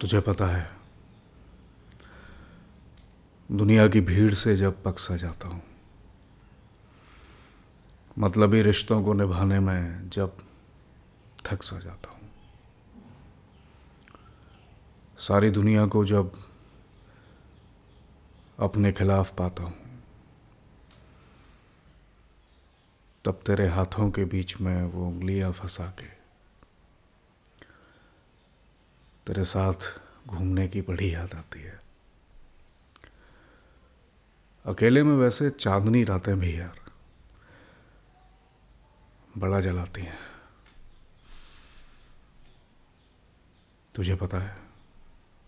तुझे पता है, दुनिया की भीड़ से जब पक सा जाता हूँ, मतलबी रिश्तों को निभाने में जब थक सा जाता हूँ। सारी दुनिया को जब अपने खिलाफ पाता हूँ, तब तेरे हाथों के बीच में वो उंगलियाँ फंसा के तेरे साथ घूमने की बड़ी याद आती है। अकेले में वैसे चांदनी रातें भी यार बड़ा जलाती हैं। तुझे पता है